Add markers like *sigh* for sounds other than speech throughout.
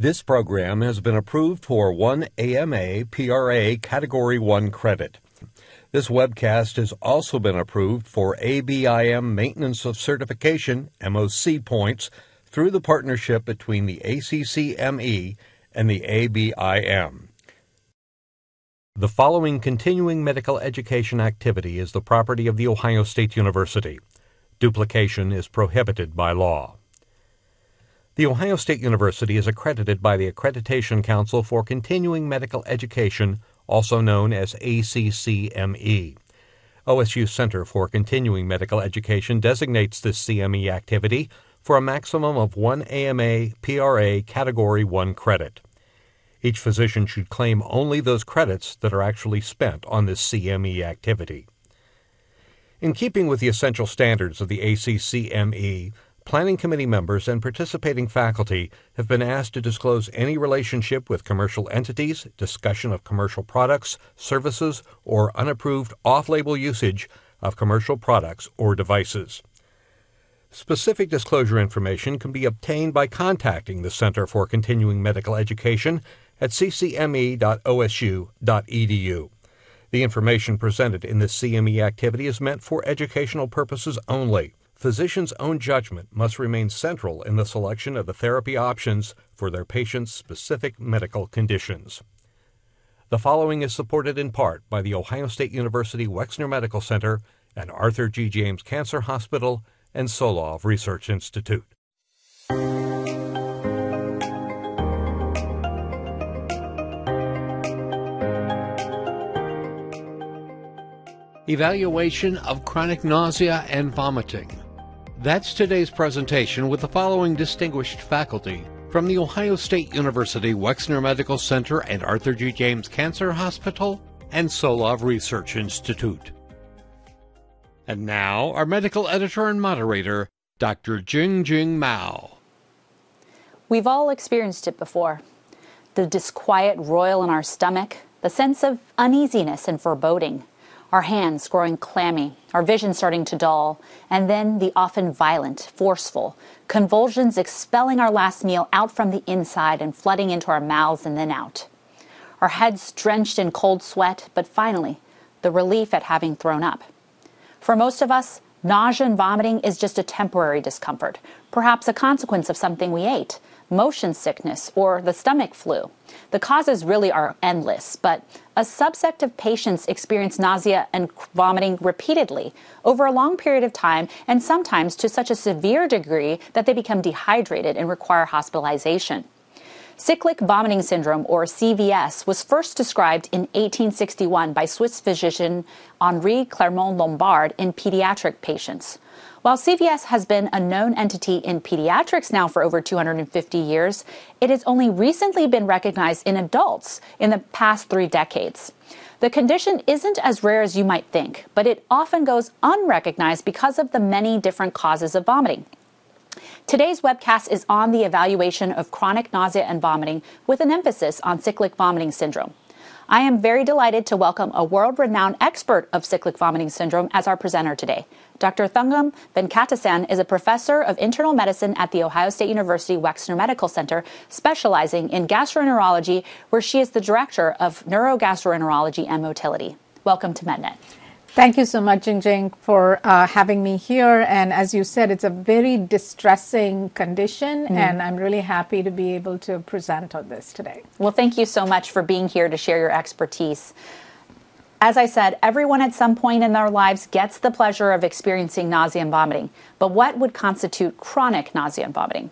This program has been approved for 1 AMA PRA Category 1 credit. This webcast has also been approved for ABIM Maintenance of Certification MOC points through the partnership between the ACCME and the ABIM. The following continuing medical education activity is the property of The Ohio State University. Duplication is prohibited by law. The Ohio State University is accredited by the Accreditation Council for Continuing Medical Education, also known as ACCME. OSU Center for Continuing Medical Education designates this CME activity for a maximum of one AMA PRA Category 1 credit. Each physician should claim only those credits that are actually spent on this CME activity. In keeping with the essential standards of the ACCME, Planning Committee members and participating faculty have been asked to disclose any relationship with commercial entities, discussion of commercial products, services, or unapproved off label usage of commercial products or devices. Specific disclosure information can be obtained by contacting the Center for Continuing Medical Education at ccme.osu.edu. The information presented in this CME activity is meant for educational purposes only. Physicians' own judgment must remain central in the selection of the therapy options for their patients' specific medical conditions. The following is supported in part by the Ohio State University Wexner Medical Center and Arthur G. James Cancer Hospital and Solove Research Institute. Evaluation of chronic nausea and vomiting. That's today's presentation with the following distinguished faculty from the Ohio State University Wexner Medical Center and Arthur G. James Cancer Hospital and Solove Research Institute. And now, our medical editor and moderator, Dr. Jing Jing Mao. We've all experienced it before the disquiet roil in our stomach, the sense of uneasiness and foreboding our hands growing clammy, our vision starting to dull, and then the often violent, forceful convulsions expelling our last meal out from the inside and flooding into our mouths and then out. Our heads drenched in cold sweat, but finally, the relief at having thrown up. For most of us, nausea and vomiting is just a temporary discomfort, perhaps a consequence of something we ate motion sickness, or the stomach flu. The causes really are endless, but a subset of patients experience nausea and vomiting repeatedly over a long period of time and sometimes to such a severe degree that they become dehydrated and require hospitalization. Cyclic vomiting syndrome, or CVS, was first described in 1861 by Swiss physician Henri Clermont Lombard in pediatric patients. While CVS has been a known entity in pediatrics now for over 250 years, it has only recently been recognized in adults in the past three decades. The condition isn't as rare as you might think, but it often goes unrecognized because of the many different causes of vomiting. Today's webcast is on the evaluation of chronic nausea and vomiting with an emphasis on cyclic vomiting syndrome. I am very delighted to welcome a world renowned expert of cyclic vomiting syndrome as our presenter today. Dr. Thangam Venkatesan is a professor of internal medicine at The Ohio State University Wexner Medical Center, specializing in gastroenterology, where she is the director of neurogastroenterology and motility. Welcome to MedNet. Thank you so much, Jing Jing, for uh, having me here. And as you said, it's a very distressing condition, mm. and I'm really happy to be able to present on this today. Well, thank you so much for being here to share your expertise. As I said, everyone at some point in their lives gets the pleasure of experiencing nausea and vomiting. But what would constitute chronic nausea and vomiting?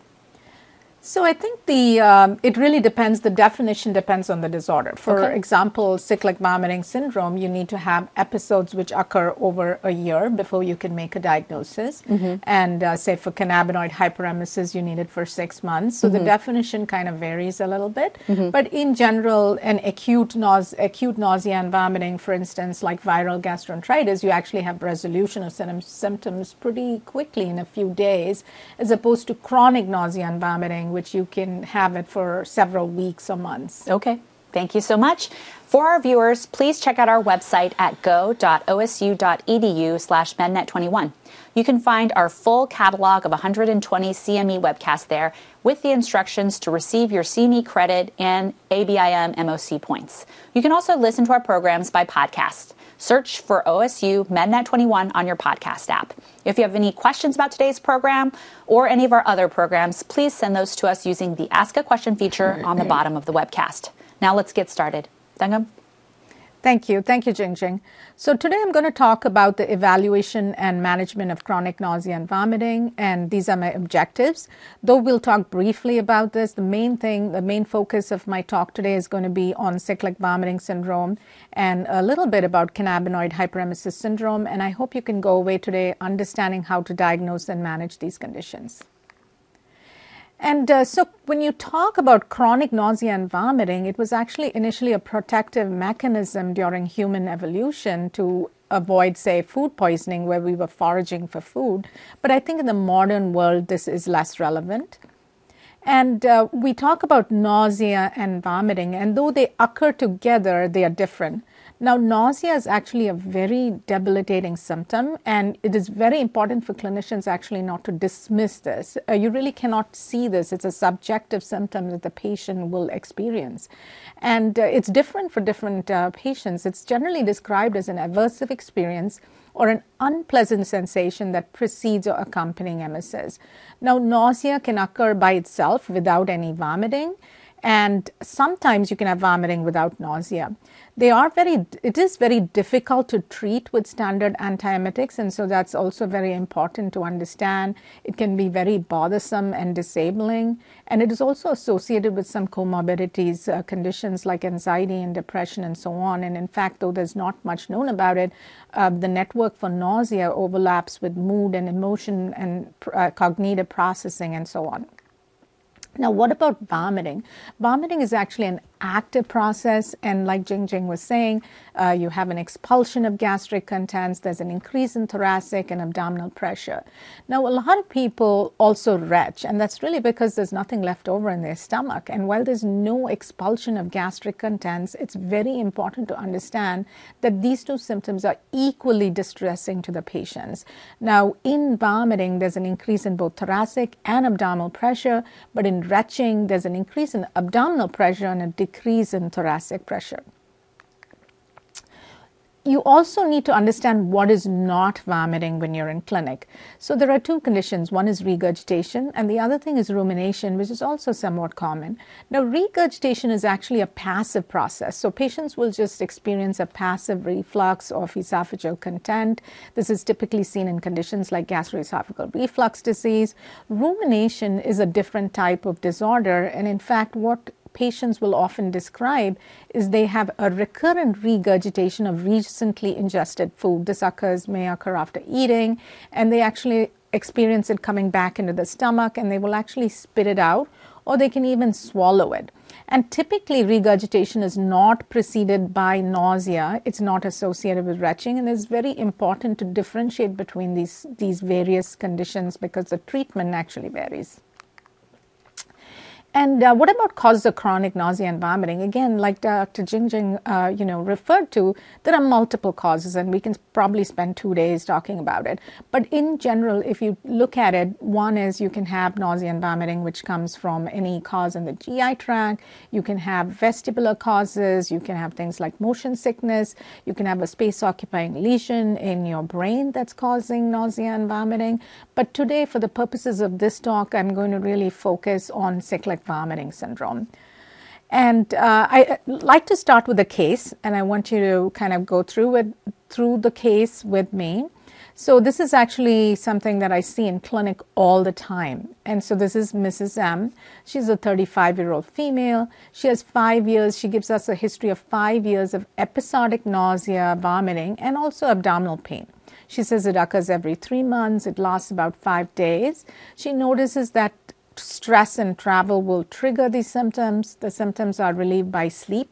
So I think the um, it really depends. The definition depends on the disorder. For okay. example, cyclic vomiting syndrome, you need to have episodes which occur over a year before you can make a diagnosis. Mm-hmm. And uh, say for cannabinoid hyperemesis, you need it for six months. So mm-hmm. the definition kind of varies a little bit. Mm-hmm. But in general, an acute nause- acute nausea and vomiting, for instance, like viral gastroenteritis, you actually have resolution of symptoms pretty quickly in a few days, as opposed to chronic nausea and vomiting which you can have it for several weeks or months. Okay. Thank you so much. For our viewers, please check out our website at go.osu.edu slash mednet21. You can find our full catalog of 120 CME webcasts there with the instructions to receive your CME credit and ABIM MOC points. You can also listen to our programs by podcast. Search for OSU MedNet 21 on your podcast app. If you have any questions about today's program or any of our other programs, please send those to us using the Ask a Question feature on the bottom of the webcast. Now let's get started. Thangam? Thank you. Thank you, Jingjing. So today I'm going to talk about the evaluation and management of chronic nausea and vomiting, and these are my objectives. Though we'll talk briefly about this, the main thing, the main focus of my talk today is going to be on cyclic vomiting syndrome and a little bit about cannabinoid hyperemesis syndrome, and I hope you can go away today understanding how to diagnose and manage these conditions. And uh, so, when you talk about chronic nausea and vomiting, it was actually initially a protective mechanism during human evolution to avoid, say, food poisoning where we were foraging for food. But I think in the modern world, this is less relevant. And uh, we talk about nausea and vomiting, and though they occur together, they are different. Now, nausea is actually a very debilitating symptom, and it is very important for clinicians actually not to dismiss this. Uh, you really cannot see this. It's a subjective symptom that the patient will experience. And uh, it's different for different uh, patients. It's generally described as an aversive experience or an unpleasant sensation that precedes or accompanying emesis. Now, nausea can occur by itself without any vomiting, and sometimes you can have vomiting without nausea they are very it is very difficult to treat with standard antiemetics. And so that's also very important to understand. It can be very bothersome and disabling. And it is also associated with some comorbidities uh, conditions like anxiety and depression and so on. And in fact though there's not much known about it uh, the network for nausea overlaps with mood and emotion and uh, cognitive processing and so on. Now, what about vomiting? Vomiting is actually an active process, and like Jing Jing was saying, uh, you have an expulsion of gastric contents, there's an increase in thoracic and abdominal pressure. Now, a lot of people also retch, and that's really because there's nothing left over in their stomach. And while there's no expulsion of gastric contents, it's very important to understand that these two symptoms are equally distressing to the patients. Now, in vomiting, there's an increase in both thoracic and abdominal pressure, but in retching, there's an increase in abdominal pressure and a decrease in thoracic pressure you also need to understand what is not vomiting when you're in clinic. So there are two conditions. One is regurgitation, and the other thing is rumination, which is also somewhat common. Now, regurgitation is actually a passive process. So patients will just experience a passive reflux of esophageal content. This is typically seen in conditions like gastroesophageal reflux disease. Rumination is a different type of disorder, and in fact, what patients will often describe is they have a recurrent regurgitation of recently ingested food. This occurs may occur after eating, and they actually experience it coming back into the stomach, and they will actually spit it out, or they can even swallow it. And typically, regurgitation is not preceded by nausea. It's not associated with retching, and it's very important to differentiate between these, these various conditions because the treatment actually varies. And uh, what about causes of chronic nausea and vomiting? Again, like Dr. Jingjing, uh, you know, referred to, there are multiple causes, and we can probably spend two days talking about it. But in general, if you look at it, one is you can have nausea and vomiting, which comes from any cause in the GI tract. You can have vestibular causes. You can have things like motion sickness. You can have a space-occupying lesion in your brain that's causing nausea and vomiting. But today, for the purposes of this talk, I'm going to really focus on cyclic vomiting syndrome. And uh, I like to start with a case, and I want you to kind of go through it through the case with me. So this is actually something that I see in clinic all the time. And so this is Mrs. M. She's a 35 year old female. She has five years. She gives us a history of five years of episodic nausea, vomiting, and also abdominal pain. She says it occurs every three months. It lasts about five days. She notices that stress and travel will trigger these symptoms. The symptoms are relieved by sleep,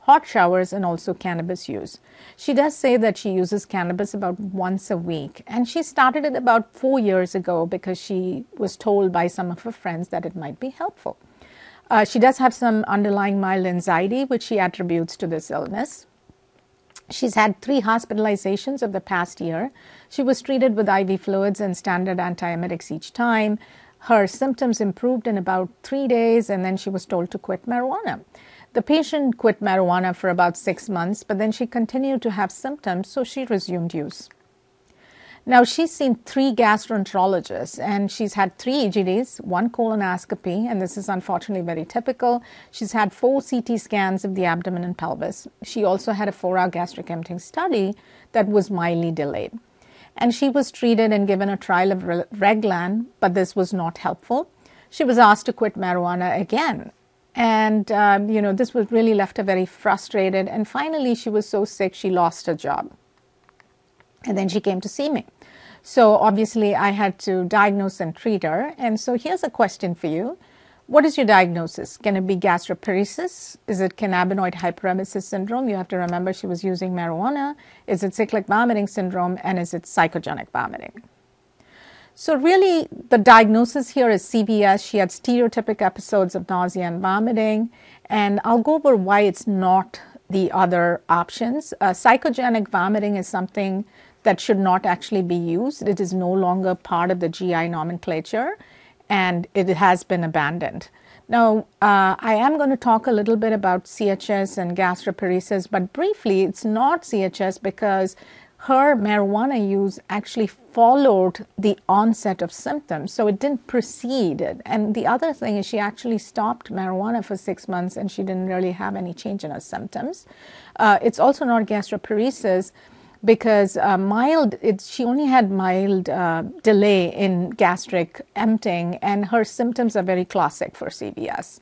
hot showers, and also cannabis use. She does say that she uses cannabis about once a week, and she started it about four years ago because she was told by some of her friends that it might be helpful. Uh, she does have some underlying mild anxiety, which she attributes to this illness. She's had three hospitalizations of the past year. She was treated with IV fluids and standard antiemetics each time. Her symptoms improved in about three days, and then she was told to quit marijuana. The patient quit marijuana for about six months, but then she continued to have symptoms, so she resumed use. Now, she's seen three gastroenterologists and she's had three EGDs, one colonoscopy, and this is unfortunately very typical. She's had four CT scans of the abdomen and pelvis. She also had a four hour gastric emptying study that was mildly delayed. And she was treated and given a trial of Reglan, but this was not helpful. She was asked to quit marijuana again. And, um, you know, this was really left her very frustrated. And finally, she was so sick, she lost her job. And then she came to see me. So obviously, I had to diagnose and treat her. And so here's a question for you. What is your diagnosis? Can it be gastroparesis? Is it cannabinoid hyperemesis syndrome? You have to remember she was using marijuana. Is it cyclic vomiting syndrome? And is it psychogenic vomiting? So, really, the diagnosis here is CVS. She had stereotypic episodes of nausea and vomiting. And I'll go over why it's not the other options. Uh, psychogenic vomiting is something that should not actually be used. It is no longer part of the GI nomenclature and it has been abandoned. Now, uh, I am going to talk a little bit about CHS and gastroparesis, but briefly, it's not CHS because her marijuana use actually followed the onset of symptoms. So it didn't precede it. And the other thing is, she actually stopped marijuana for six months and she didn't really have any change in her symptoms. Uh, it's also not gastroparesis because uh, mild, it, she only had mild uh, delay in gastric emptying, and her symptoms are very classic for CVS.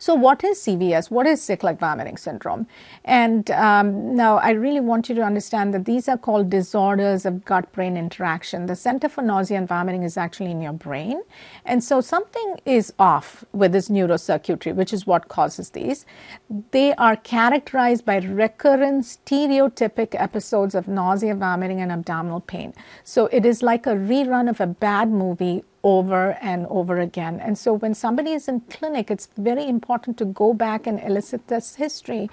So, what is CVS? What is cyclic vomiting syndrome? And um, now I really want you to understand that these are called disorders of gut brain interaction. The center for nausea and vomiting is actually in your brain. And so, something is off with this neurocircuitry, which is what causes these. They are characterized by recurrent stereotypic episodes of nausea, vomiting, and abdominal pain. So, it is like a rerun of a bad movie over and over again. And so when somebody is in clinic, it's very important to go back and elicit this history.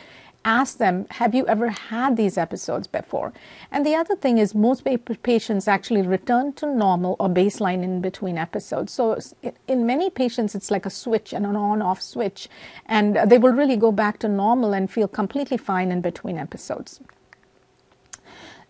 Ask them, have you ever had these episodes before? And the other thing is, most patients actually return to normal or baseline in between episodes. So, in many patients, it's like a switch and an on off switch, and they will really go back to normal and feel completely fine in between episodes.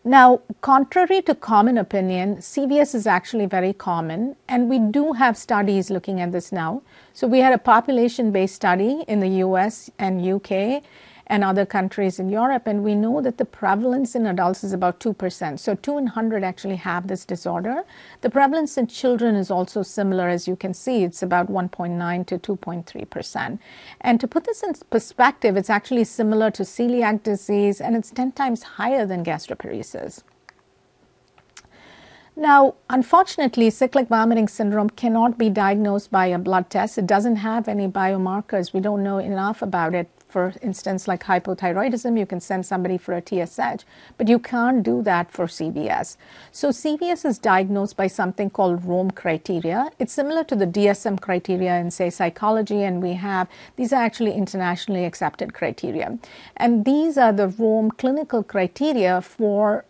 Now, contrary to common opinion, CVS is actually very common, and we do have studies looking at this now. So, we had a population based study in the US and UK, and other countries in Europe. And we know that the prevalence in adults is about 2%. So 2 in 100 actually have this disorder. The prevalence in children is also similar, as you can see, it's about 1.9 to 2.3%. And to put this in perspective, it's actually similar to celiac disease and it's 10 times higher than gastroparesis. Now, unfortunately, cyclic vomiting syndrome cannot be diagnosed by a blood test. It doesn't have any biomarkers. We don't know enough about it for instance, like hypothyroidism, you can send somebody for a TSH, but you can't do that for CVS. So CVS is diagnosed by something called Rome criteria. It's similar to the DSM criteria in, say, psychology, and we have these are actually internationally accepted criteria. And these are the Rome clinical criteria for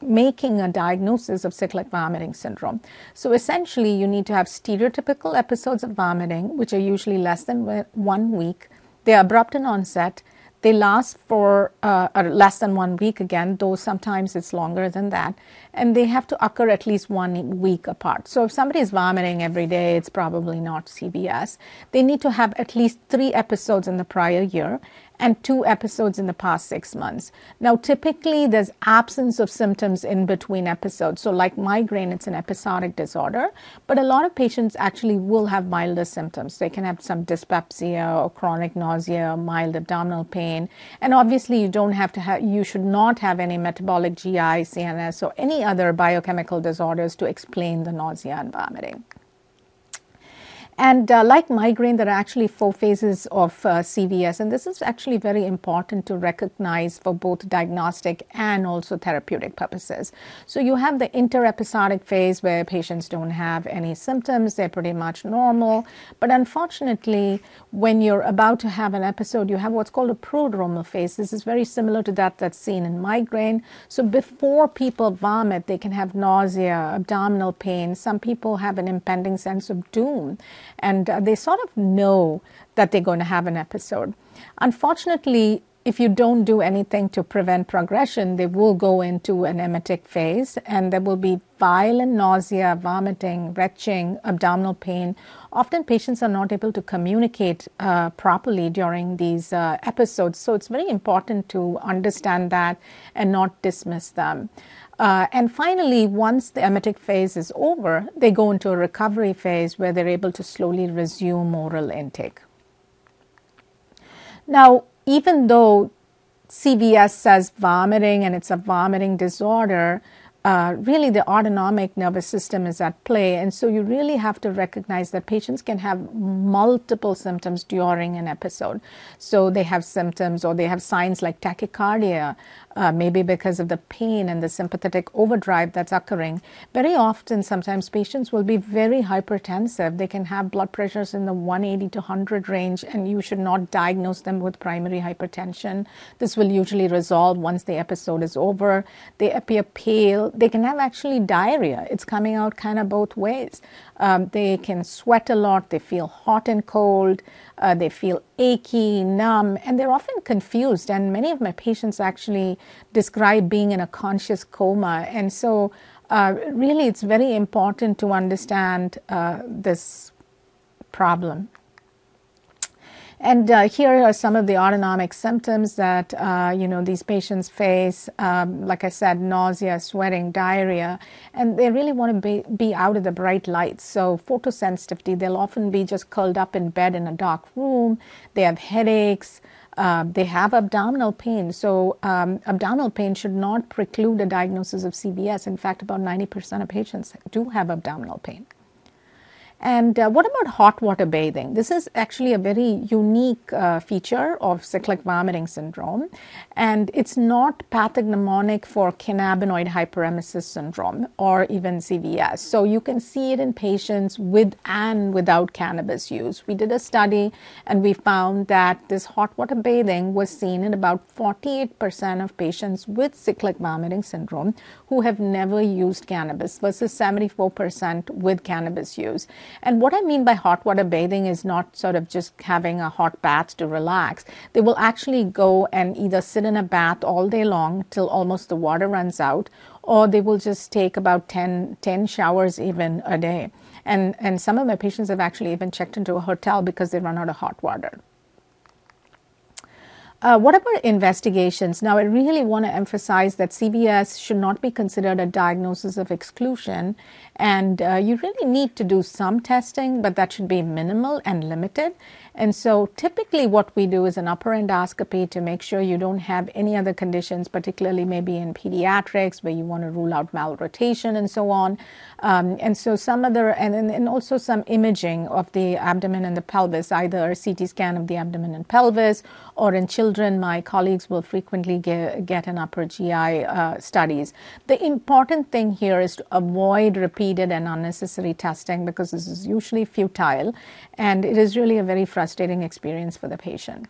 making a diagnosis of cyclic vomiting syndrome. So essentially, you need to have stereotypical episodes of vomiting, which are usually less than one week. They are abrupt in onset. They last for uh, less than one week again, though sometimes it's longer than that. And they have to occur at least one week apart. So if somebody is vomiting every day, it's probably not CVS. They need to have at least three episodes in the prior year and two episodes in the past six months. Now, typically, there's absence of symptoms in between episodes. So, like migraine, it's an episodic disorder, but a lot of patients actually will have milder symptoms. They can have some dyspepsia or chronic nausea, mild abdominal pain, and obviously, you don't have to have, you should not have any metabolic GI, CNS, or any other biochemical disorders to explain the nausea and vomiting. And uh, like migraine, there are actually four phases of uh, CVS, and this is actually very important to recognize for both diagnostic and also therapeutic purposes. So you have the interepisodic phase where patients don't have any symptoms, they're pretty much normal. But unfortunately, when you're about to have an episode, you have what's called a prodromal phase. This is very similar to that that's seen in migraine. So before people vomit, they can have nausea, abdominal pain. Some people have an impending sense of doom and uh, they sort of know that they're going to have an episode. Unfortunately, if you don't do anything to prevent progression, they will go into an emetic phase and there will be violent nausea, vomiting, retching, abdominal pain. Often patients are not able to communicate uh, properly during these uh, episodes. So it's very important to understand that and not dismiss them. Uh, and finally, once the emetic phase is over, they go into a recovery phase where they're able to slowly resume oral intake. Now, even though CVS says vomiting and it's a vomiting disorder, uh, really the autonomic nervous system is at play. And so you really have to recognize that patients can have multiple symptoms during an episode. So they have symptoms or they have signs like tachycardia, uh, maybe because of the pain and the sympathetic overdrive that's occurring. Very often, sometimes patients will be very hypertensive. They can have blood pressures in the 180 to 100 range, and you should not diagnose them with primary hypertension. This will usually resolve once the episode is over. They appear pale. They can have actually diarrhea. It's coming out kind of both ways. Um, they can sweat a lot. They feel hot and cold. Uh, they feel achy, numb, and they're often confused. And many of my patients actually describe being in a conscious coma. And so, uh, really, it's very important to understand uh, this problem. And uh, here are some of the autonomic symptoms that uh, you know these patients face. Um, like I said, nausea, sweating, diarrhea, and they really want to be, be out of the bright lights. So photosensitivity, they'll often be just curled up in bed in a dark room. They have headaches. Uh, they have abdominal pain. So, um, abdominal pain should not preclude a diagnosis of CVS. In fact, about 90% of patients do have abdominal pain. And uh, what about hot water bathing? This is actually a very unique uh, feature of cyclic vomiting syndrome, and it's not pathognomonic for cannabinoid hyperemesis syndrome or even CVS. So you can see it in patients with and without cannabis use. We did a study and we found that this hot water bathing was seen in about 48% of patients with cyclic vomiting syndrome who have never used cannabis versus 74% with cannabis use. And what I mean by hot water bathing is not sort of just having a hot bath to relax. They will actually go and either sit in a bath all day long till almost the water runs out, or they will just take about 10, 10 showers even a day. And, and some of my patients have actually even checked into a hotel because they run out of hot water. Uh, what about investigations? Now, I really want to emphasize that CVS should not be considered a diagnosis of exclusion, and uh, you really need to do some testing, but that should be minimal and limited. And so typically what we do is an upper endoscopy to make sure you don't have any other conditions, particularly maybe in pediatrics where you want to rule out malrotation and so on. Um, and so some other, and, and also some imaging of the abdomen and the pelvis, either a CT scan of the abdomen and pelvis, or in children, my colleagues will frequently get, get an upper GI uh, studies. The important thing here is to avoid repeated and unnecessary testing because this is usually futile and it is really a very frustrating experience for the patient.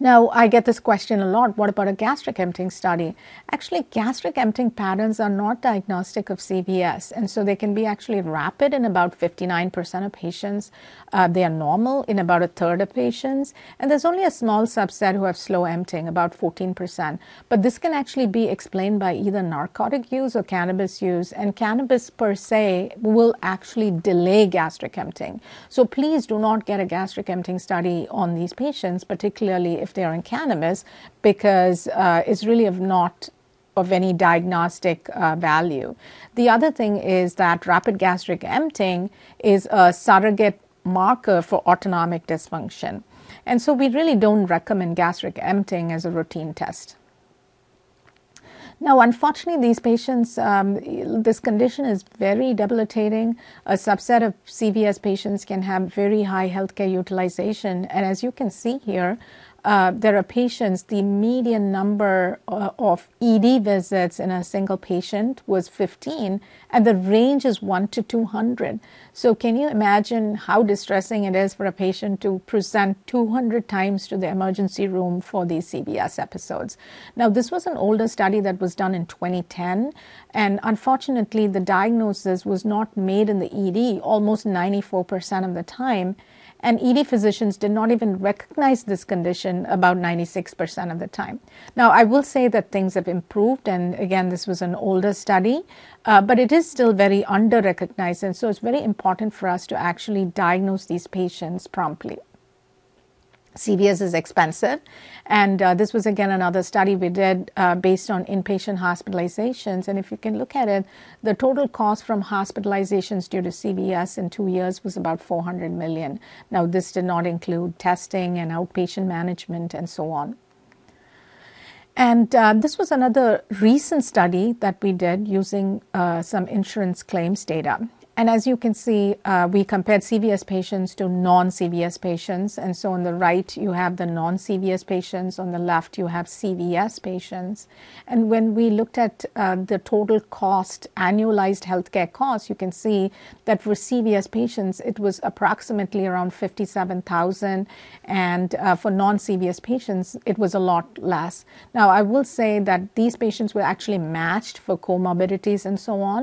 Now, I get this question a lot what about a gastric emptying study? Actually, gastric emptying patterns are not diagnostic of CVS, and so they can be actually rapid in about 59% of patients. Uh, they are normal in about a third of patients, and there's only a small subset who have slow emptying, about 14%. But this can actually be explained by either narcotic use or cannabis use, and cannabis per se will actually delay gastric emptying. So please do not get a gastric emptying study on these patients, particularly if they are in cannabis because uh, it's really of not of any diagnostic uh, value. The other thing is that rapid gastric emptying is a surrogate marker for autonomic dysfunction. And so we really don't recommend gastric emptying as a routine test. Now, unfortunately, these patients, um, this condition is very debilitating. A subset of CVS patients can have very high healthcare utilization. And as you can see here, uh, there are patients, the median number uh, of ED visits in a single patient was 15, and the range is 1 to 200. So, can you imagine how distressing it is for a patient to present 200 times to the emergency room for these CVS episodes? Now, this was an older study that was done in 2010, and unfortunately, the diagnosis was not made in the ED almost 94% of the time. And ED physicians did not even recognize this condition about 96% of the time. Now, I will say that things have improved, and again, this was an older study, uh, but it is still very under recognized. And so it's very important for us to actually diagnose these patients promptly. CVS is expensive. And uh, this was again another study we did uh, based on inpatient hospitalizations. And if you can look at it, the total cost from hospitalizations due to CVS in two years was about 400 million. Now, this did not include testing and outpatient management and so on. And uh, this was another recent study that we did using uh, some insurance claims data. And as you can see, uh, we compared CVS patients to non CVS patients. And so on the right, you have the non CVS patients. On the left, you have CVS patients. And when we looked at uh, the total cost, annualized healthcare costs, you can see that for CVS patients, it was approximately around 57,000. And uh, for non CVS patients, it was a lot less. Now, I will say that these patients were actually matched for comorbidities and so on.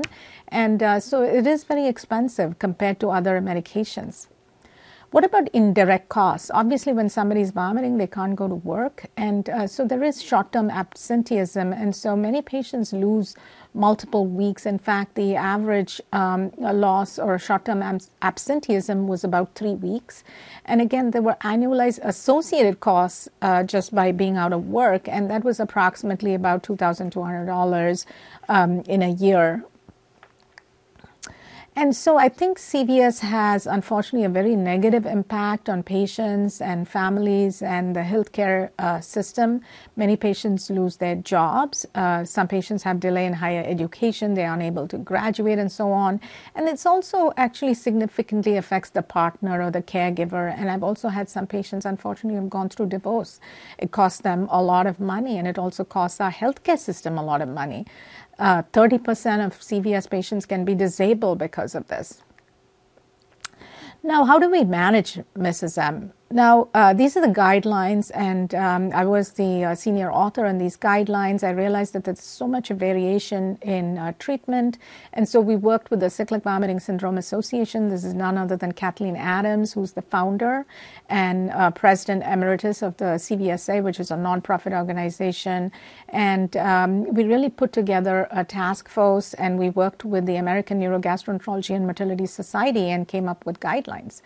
And uh, so it is very expensive compared to other medications. What about indirect costs? Obviously, when somebody is vomiting, they can't go to work. And uh, so there is short term absenteeism. And so many patients lose multiple weeks. In fact, the average um, loss or short term absenteeism was about three weeks. And again, there were annualized associated costs uh, just by being out of work. And that was approximately about $2,200 um, in a year and so I think CVS has unfortunately a very negative impact on patients and families and the healthcare uh, system. Many patients lose their jobs. Uh, some patients have delay in higher education. They're unable to graduate and so on. And it's also actually significantly affects the partner or the caregiver. And I've also had some patients, unfortunately, have gone through divorce. It costs them a lot of money and it also costs our healthcare system a lot of money. Uh, 30% of CVS patients can be disabled because of this. Now, how do we manage Mrs. M? Now, uh, these are the guidelines, and um, I was the uh, senior author on these guidelines. I realized that there's so much variation in uh, treatment, and so we worked with the Cyclic Vomiting Syndrome Association. This is none other than Kathleen Adams, who's the founder and uh, president emeritus of the CVSA, which is a nonprofit organization. And um, we really put together a task force, and we worked with the American Neurogastroenterology and Motility Society and came up with guidelines.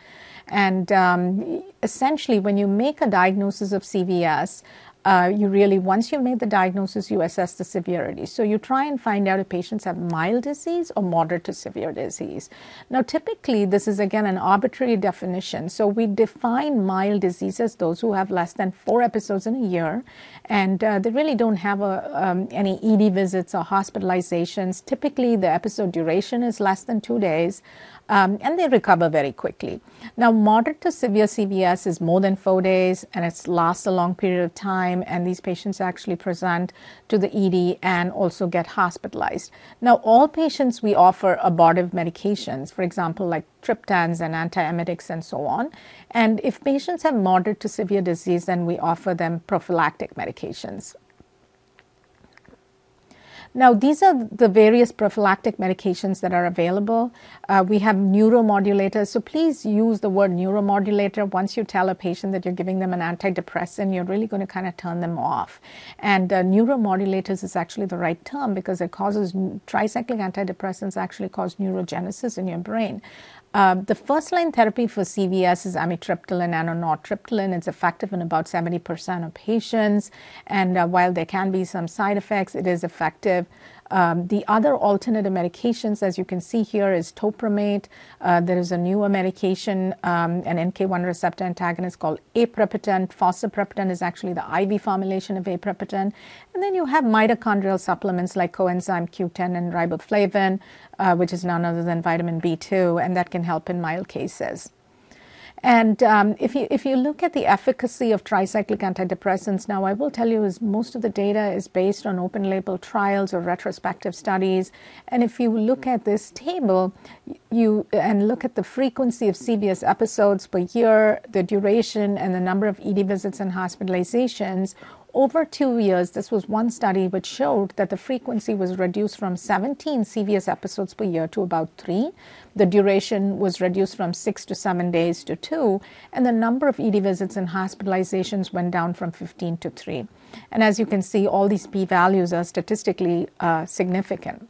And um, essentially, when you make a diagnosis of CVS, uh, you really, once you've made the diagnosis, you assess the severity. So you try and find out if patients have mild disease or moderate to severe disease. Now, typically, this is again an arbitrary definition. So we define mild disease as those who have less than four episodes in a year, and uh, they really don't have a, um, any ED visits or hospitalizations. Typically, the episode duration is less than two days um, and they recover very quickly. Now, moderate to severe CVS is more than four days and it lasts a long period of time, and these patients actually present to the ED and also get hospitalized. Now, all patients we offer abortive medications, for example, like triptans and antiemetics and so on. And if patients have moderate to severe disease, then we offer them prophylactic medications. Now, these are the various prophylactic medications that are available. Uh, we have neuromodulators. So please use the word neuromodulator. Once you tell a patient that you're giving them an antidepressant, you're really going to kind of turn them off. And uh, neuromodulators is actually the right term because it causes tricyclic antidepressants actually cause neurogenesis in your brain. Uh, the first line therapy for CVS is amitriptyline and nortriptyline. It's effective in about 70% of patients. And uh, while there can be some side effects, it is effective. Um, the other alternative medications, as you can see here, is topiramate. Uh, there is a newer medication, um, an NK1 receptor antagonist called aprepitant. Fosaprepitant is actually the IV formulation of aprepitant. And then you have mitochondrial supplements like coenzyme Q10 and riboflavin, uh, which is none other than vitamin B2, and that can help in mild cases. And um, if you if you look at the efficacy of tricyclic antidepressants, now I will tell you is most of the data is based on open label trials or retrospective studies. And if you look at this table, you and look at the frequency of CVS episodes per year, the duration, and the number of ED visits and hospitalizations over two years, this was one study which showed that the frequency was reduced from 17 CVS episodes per year to about three. The duration was reduced from six to seven days to two, and the number of ED visits and hospitalizations went down from 15 to three. And as you can see, all these p values are statistically uh, significant.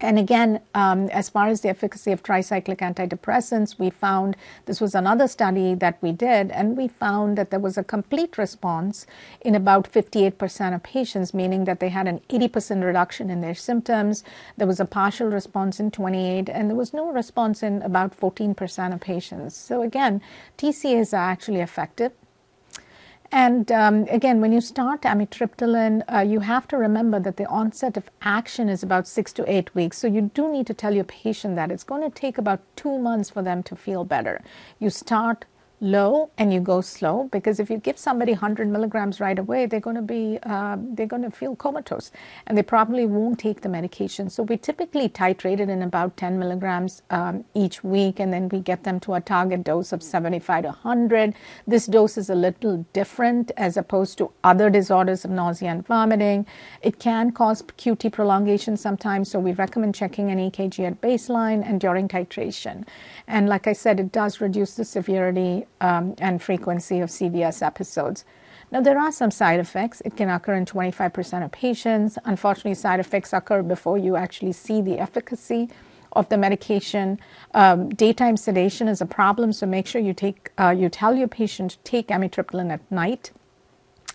And again, um, as far as the efficacy of tricyclic antidepressants, we found this was another study that we did, and we found that there was a complete response in about 58% of patients, meaning that they had an 80% reduction in their symptoms. There was a partial response in 28, and there was no response in about 14% of patients. So again, TCAs are actually effective. And um, again, when you start amitriptyline, uh, you have to remember that the onset of action is about six to eight weeks. So you do need to tell your patient that it's going to take about two months for them to feel better. You start low and you go slow because if you give somebody 100 milligrams right away they're going to be uh, they're going to feel comatose and they probably won't take the medication. So we typically titrate it in about 10 milligrams um, each week and then we get them to a target dose of 75 to 100 this dose is a little different as opposed to other disorders of nausea and vomiting. It can cause qt prolongation sometimes so we recommend checking an ekg at baseline and during titration and like i said it does reduce the severity um, and frequency of CVS episodes. Now, there are some side effects. It can occur in 25% of patients. Unfortunately, side effects occur before you actually see the efficacy of the medication. Um, daytime sedation is a problem, so make sure you take uh, you tell your patient to take amitriptyline at night.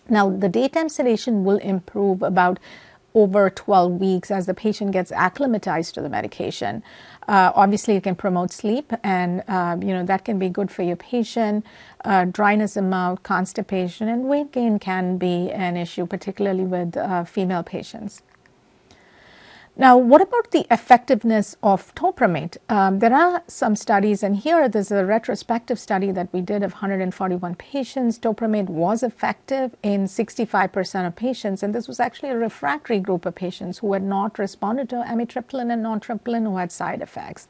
Now, the daytime sedation will improve about over 12 weeks as the patient gets acclimatized to the medication. Uh, obviously, it can promote sleep, and uh, you know that can be good for your patient. Uh, dryness of mouth, constipation, and weight gain can be an issue, particularly with uh, female patients. Now, what about the effectiveness of topiramate? Um, there are some studies, and here there's a retrospective study that we did of 141 patients. Topiramate was effective in 65% of patients, and this was actually a refractory group of patients who had not responded to amitriptyline and nortriptyline who had side effects.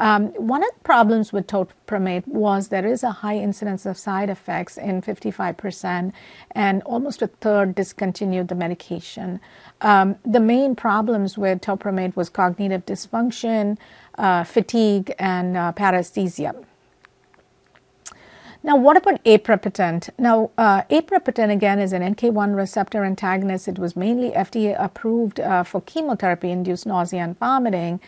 Um, one of the problems with topiramate was there is a high incidence of side effects in 55%, and almost a third discontinued the medication. Um, the main problems with topiramate was cognitive dysfunction, uh, fatigue, and uh, paresthesia. Now, what about aprepitant? Now, uh, aprepitant again is an NK1 receptor antagonist. It was mainly FDA approved uh, for chemotherapy induced nausea and vomiting.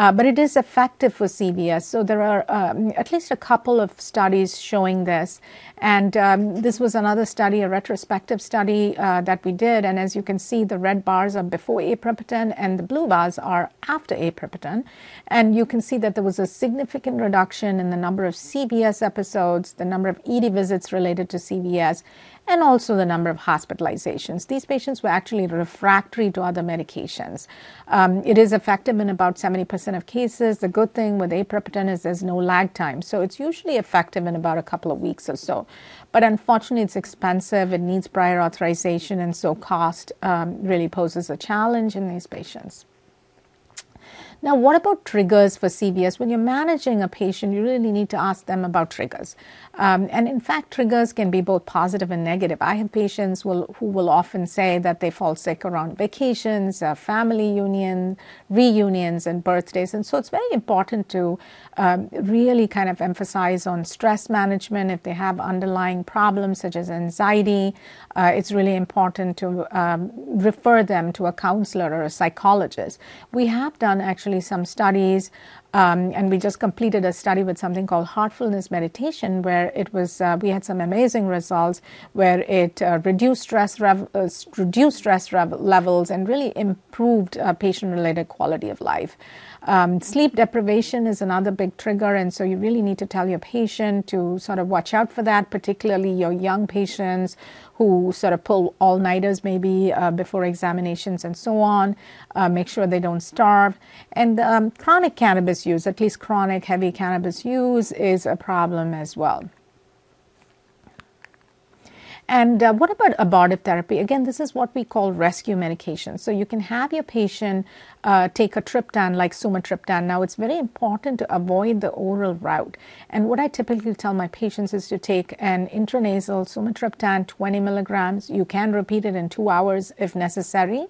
Uh, but it is effective for CVS. So there are um, at least a couple of studies showing this. And um, this was another study, a retrospective study uh, that we did. And as you can see, the red bars are before aprepitant and the blue bars are after aprepitant. And you can see that there was a significant reduction in the number of CVS episodes, the number of ED visits related to CVS, and also the number of hospitalizations. These patients were actually refractory to other medications. Um, it is effective in about 70% of cases. The good thing with aprepitant is there's no lag time, so it's usually effective in about a couple of weeks or so. But unfortunately, it's expensive, it needs prior authorization, and so cost um, really poses a challenge in these patients. Now, what about triggers for CVS? When you're managing a patient, you really need to ask them about triggers. Um, and in fact, triggers can be both positive and negative. I have patients will, who will often say that they fall sick around vacations, uh, family union, reunions, and birthdays. And so it's very important to um, really kind of emphasize on stress management. If they have underlying problems such as anxiety, uh, it's really important to um, refer them to a counselor or a psychologist. We have done actually some studies Um, and we just completed a study with something called heartfulness meditation, where it was uh, we had some amazing results, where it uh, reduced stress rev- uh, reduced stress rev- levels and really improved uh, patient-related quality of life. Um, sleep deprivation is another big trigger, and so you really need to tell your patient to sort of watch out for that, particularly your young patients who sort of pull all nighters maybe uh, before examinations and so on. Uh, make sure they don't starve. And um, chronic cannabis use, at least chronic heavy cannabis use, is a problem as well. And uh, what about abortive therapy? Again, this is what we call rescue medication. So you can have your patient uh, take a triptan like sumatriptan. Now, it's very important to avoid the oral route. And what I typically tell my patients is to take an intranasal sumatriptan, 20 milligrams. You can repeat it in two hours if necessary.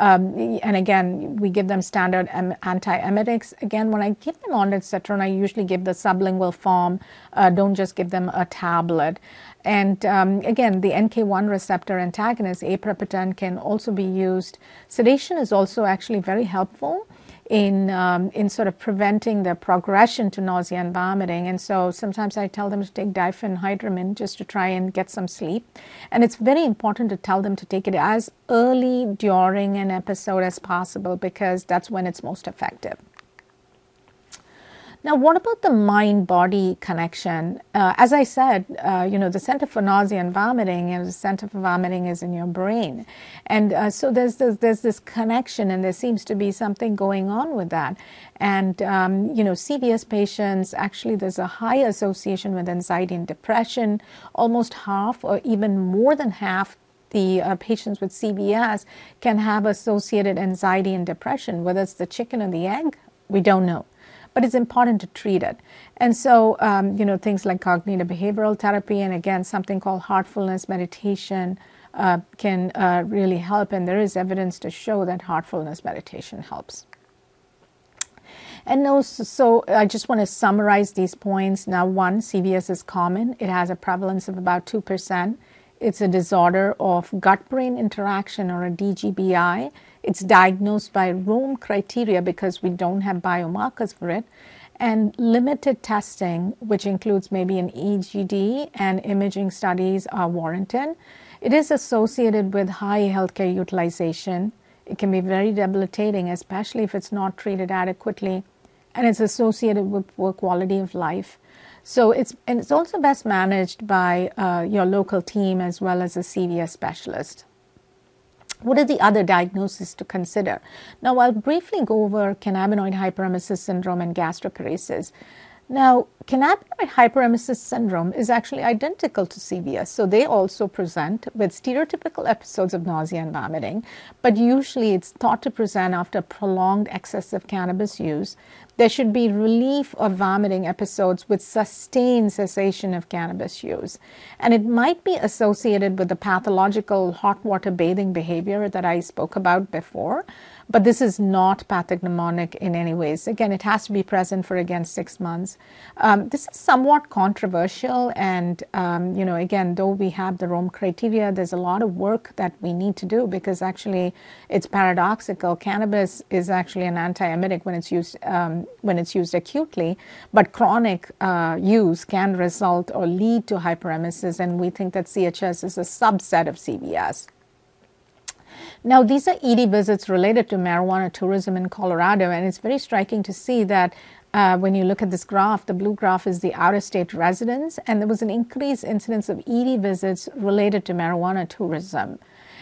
Um, and again, we give them standard antiemetics. Again, when I give them ondansetron, I usually give the sublingual form. Uh, don't just give them a tablet. And um, again, the NK1 receptor antagonist, aprepitant, can also be used. Sedation is also actually very helpful in um, in sort of preventing the progression to nausea and vomiting. And so sometimes I tell them to take diphenhydramine just to try and get some sleep. And it's very important to tell them to take it as early during an episode as possible because that's when it's most effective. Now, what about the mind body connection? Uh, as I said, uh, you know, the center for nausea and vomiting and the center for vomiting is in your brain. And uh, so there's this, there's this connection, and there seems to be something going on with that. And, um, you know, CVS patients actually, there's a high association with anxiety and depression. Almost half, or even more than half, the uh, patients with CVS can have associated anxiety and depression. Whether it's the chicken or the egg, we don't know but it's important to treat it. And so, um, you know, things like cognitive behavioral therapy and again, something called heartfulness meditation uh, can uh, really help. And there is evidence to show that heartfulness meditation helps. And so I just want to summarize these points. Now, one, CVS is common. It has a prevalence of about 2%. It's a disorder of gut brain interaction or a DGBI. It's diagnosed by Rome criteria because we don't have biomarkers for it. And limited testing, which includes maybe an EGD and imaging studies, are warranted. It is associated with high healthcare utilization. It can be very debilitating, especially if it's not treated adequately. And it's associated with poor quality of life. So it's and it's also best managed by uh, your local team as well as a CVS specialist. What are the other diagnoses to consider? Now, I'll briefly go over cannabinoid hyperemesis syndrome and gastroparesis. Now, cannabinoid hyperemesis syndrome is actually identical to CVS, so they also present with stereotypical episodes of nausea and vomiting, but usually it's thought to present after prolonged excessive cannabis use. There should be relief of vomiting episodes with sustained cessation of cannabis use. And it might be associated with the pathological hot water bathing behavior that I spoke about before, but this is not pathognomonic in any ways. Again, it has to be present for again six months. Um, this is somewhat controversial, and um, you know, again, though we have the Rome criteria, there's a lot of work that we need to do because actually, it's paradoxical. Cannabis is actually an antiemetic when it's used um, when it's used acutely, but chronic uh, use can result or lead to hyperemesis, and we think that CHS is a subset of CVS. Now, these are ED visits related to marijuana tourism in Colorado, and it's very striking to see that uh, when you look at this graph, the blue graph is the out of state residents, and there was an increased incidence of ED visits related to marijuana tourism.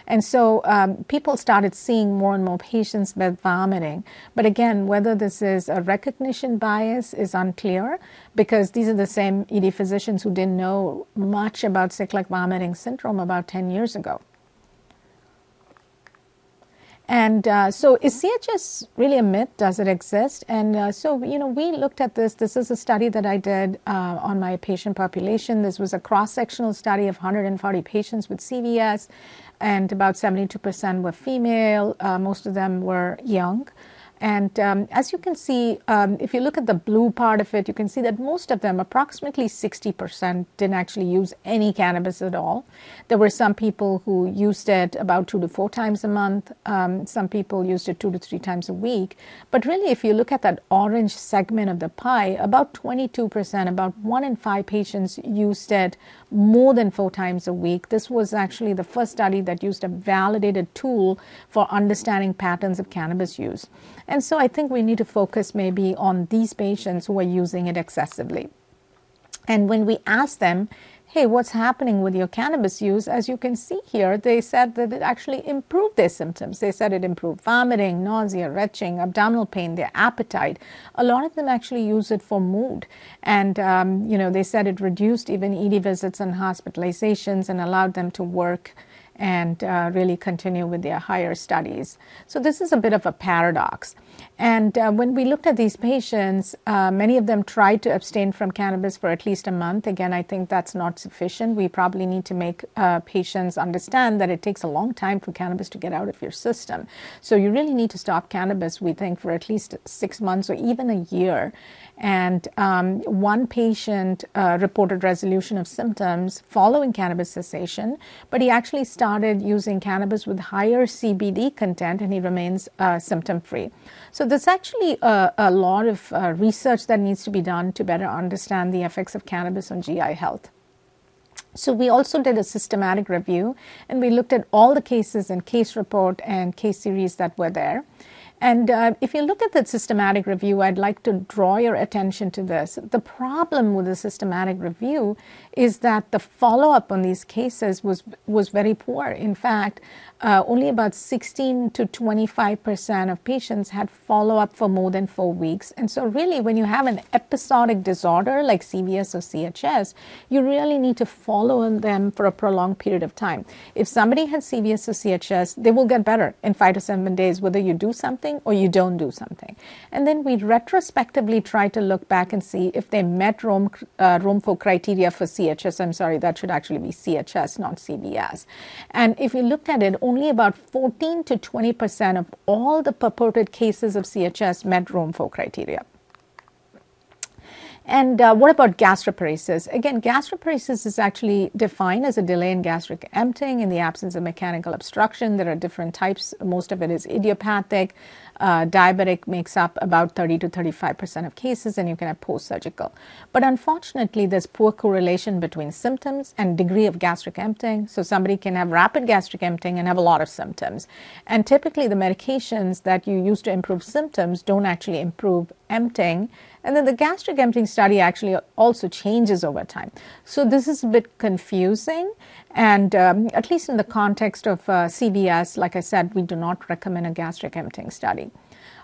And so um, people started seeing more and more patients with vomiting. But again, whether this is a recognition bias is unclear because these are the same ED physicians who didn't know much about cyclic vomiting syndrome about 10 years ago. And uh, so, is CHS really a myth? Does it exist? And uh, so, you know, we looked at this. This is a study that I did uh, on my patient population. This was a cross sectional study of 140 patients with CVS, and about 72% were female. Uh, most of them were young. And um, as you can see, um, if you look at the blue part of it, you can see that most of them, approximately 60%, didn't actually use any cannabis at all. There were some people who used it about two to four times a month. Um, some people used it two to three times a week. But really, if you look at that orange segment of the pie, about 22%, about one in five patients used it more than four times a week. This was actually the first study that used a validated tool for understanding patterns of cannabis use. And so I think we need to focus maybe on these patients who are using it excessively. And when we ask them, hey, what's happening with your cannabis use? As you can see here, they said that it actually improved their symptoms. They said it improved vomiting, nausea, retching, abdominal pain, their appetite. A lot of them actually use it for mood. And, um, you know, they said it reduced even ED visits and hospitalizations and allowed them to work and uh, really continue with their higher studies. So, this is a bit of a paradox. And uh, when we looked at these patients, uh, many of them tried to abstain from cannabis for at least a month. Again, I think that's not sufficient. We probably need to make uh, patients understand that it takes a long time for cannabis to get out of your system. So, you really need to stop cannabis, we think, for at least six months or even a year. And um, one patient uh, reported resolution of symptoms following cannabis cessation, but he actually started using cannabis with higher CBD content and he remains uh, symptom free. So, there's actually a, a lot of uh, research that needs to be done to better understand the effects of cannabis on GI health. So, we also did a systematic review and we looked at all the cases and case report and case series that were there. And uh, if you look at the systematic review, I'd like to draw your attention to this. The problem with the systematic review is that the follow up on these cases was, was very poor. In fact, uh, only about 16 to 25 percent of patients had follow up for more than four weeks. And so, really, when you have an episodic disorder like CVS or CHS, you really need to follow them for a prolonged period of time. If somebody has CVS or CHS, they will get better in five to seven days, whether you do something or you don't do something. And then we retrospectively try to look back and see if they met Rome, uh, Rome 4 criteria for CHS. I'm sorry, that should actually be CHS, not CBS. And if you looked at it, only about 14 to 20 percent of all the purported cases of CHS met Rome 4 criteria. And uh, what about gastroparesis? Again, gastroparesis is actually defined as a delay in gastric emptying in the absence of mechanical obstruction. There are different types. Most of it is idiopathic. Uh, diabetic makes up about 30 to 35 percent of cases, and you can have post surgical. But unfortunately, there's poor correlation between symptoms and degree of gastric emptying. So, somebody can have rapid gastric emptying and have a lot of symptoms. And typically, the medications that you use to improve symptoms don't actually improve emptying. And then the gastric emptying study actually also changes over time. So, this is a bit confusing. And um, at least in the context of uh, CVS, like I said, we do not recommend a gastric emptying study.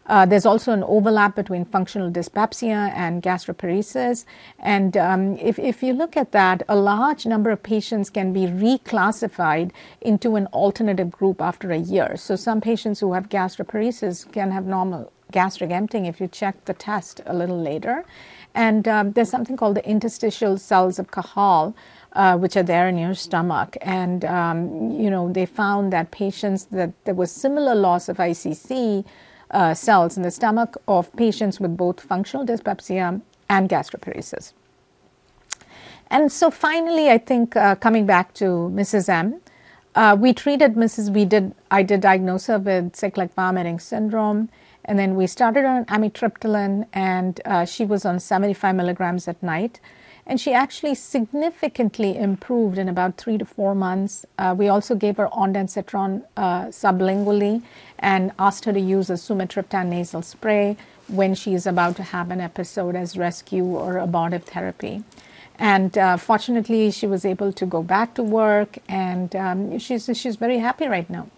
Uh, there's also an overlap between functional dyspepsia and gastroparesis. And um, if, if you look at that, a large number of patients can be reclassified into an alternative group after a year. So some patients who have gastroparesis can have normal gastric emptying if you check the test a little later. And um, there's something called the interstitial cells of Cajal, uh, which are there in your stomach. And, um, you know, they found that patients that there was similar loss of ICC uh, cells in the stomach of patients with both functional dyspepsia and gastroparesis. And so finally, I think uh, coming back to Mrs. M, uh, we treated Mrs. We did I did diagnose her with cyclic vomiting syndrome, and then we started on amitriptyline, and uh, she was on 75 milligrams at night and she actually significantly improved in about three to four months. Uh, we also gave her ondansetron uh, sublingually and asked her to use a sumatriptan nasal spray when she is about to have an episode as rescue or abortive therapy. And uh, fortunately, she was able to go back to work, and um, she's she's very happy right now.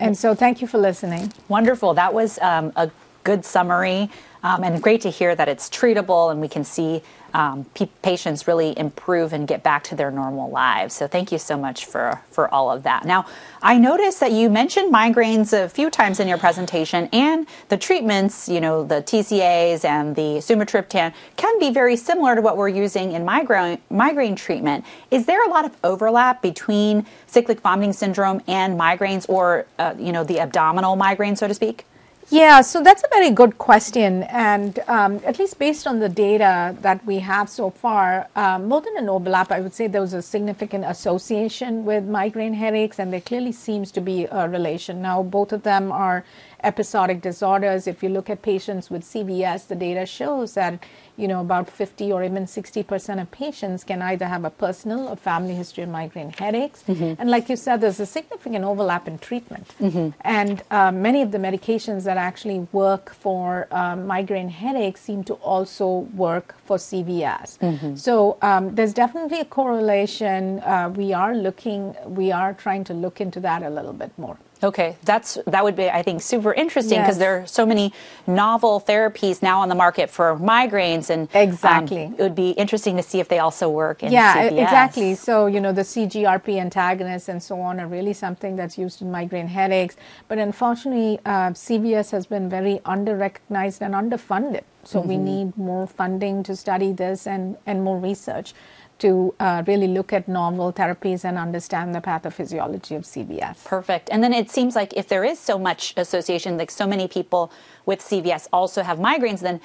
And so, thank you for listening. Wonderful. That was um, a good summary, um, and great to hear that it's treatable and we can see um, patients really improve and get back to their normal lives. So thank you so much for for all of that. Now, I noticed that you mentioned migraines a few times in your presentation, and the treatments, you know, the TCAs and the sumatriptan, can be very similar to what we're using in migraine migraine treatment. Is there a lot of overlap between cyclic vomiting syndrome and migraines, or uh, you know, the abdominal migraine, so to speak? Yeah, so that's a very good question. And um, at least based on the data that we have so far, um, more than an overlap, I would say there was a significant association with migraine headaches, and there clearly seems to be a relation. Now, both of them are episodic disorders. If you look at patients with CVS, the data shows that you know about 50 or even 60 percent of patients can either have a personal or family history of migraine headaches. Mm-hmm. And like you said, there's a significant overlap in treatment. Mm-hmm. And uh, many of the medications that actually work for um, migraine headaches seem to also work for CVS. Mm-hmm. So um, there's definitely a correlation. Uh, we are looking, we are trying to look into that a little bit more. Okay, that's that would be I think super interesting because yes. there are so many novel therapies now on the market for migraines, and um, exactly um, it would be interesting to see if they also work in yeah CVS. exactly. So you know the CGRP antagonists and so on are really something that's used in migraine headaches, but unfortunately uh, CVS has been very under recognized and underfunded. So mm-hmm. we need more funding to study this and and more research to uh, really look at novel therapies and understand the pathophysiology of CVS. Perfect. And then it seems like if there is so much association, like so many people with CVS also have migraines, then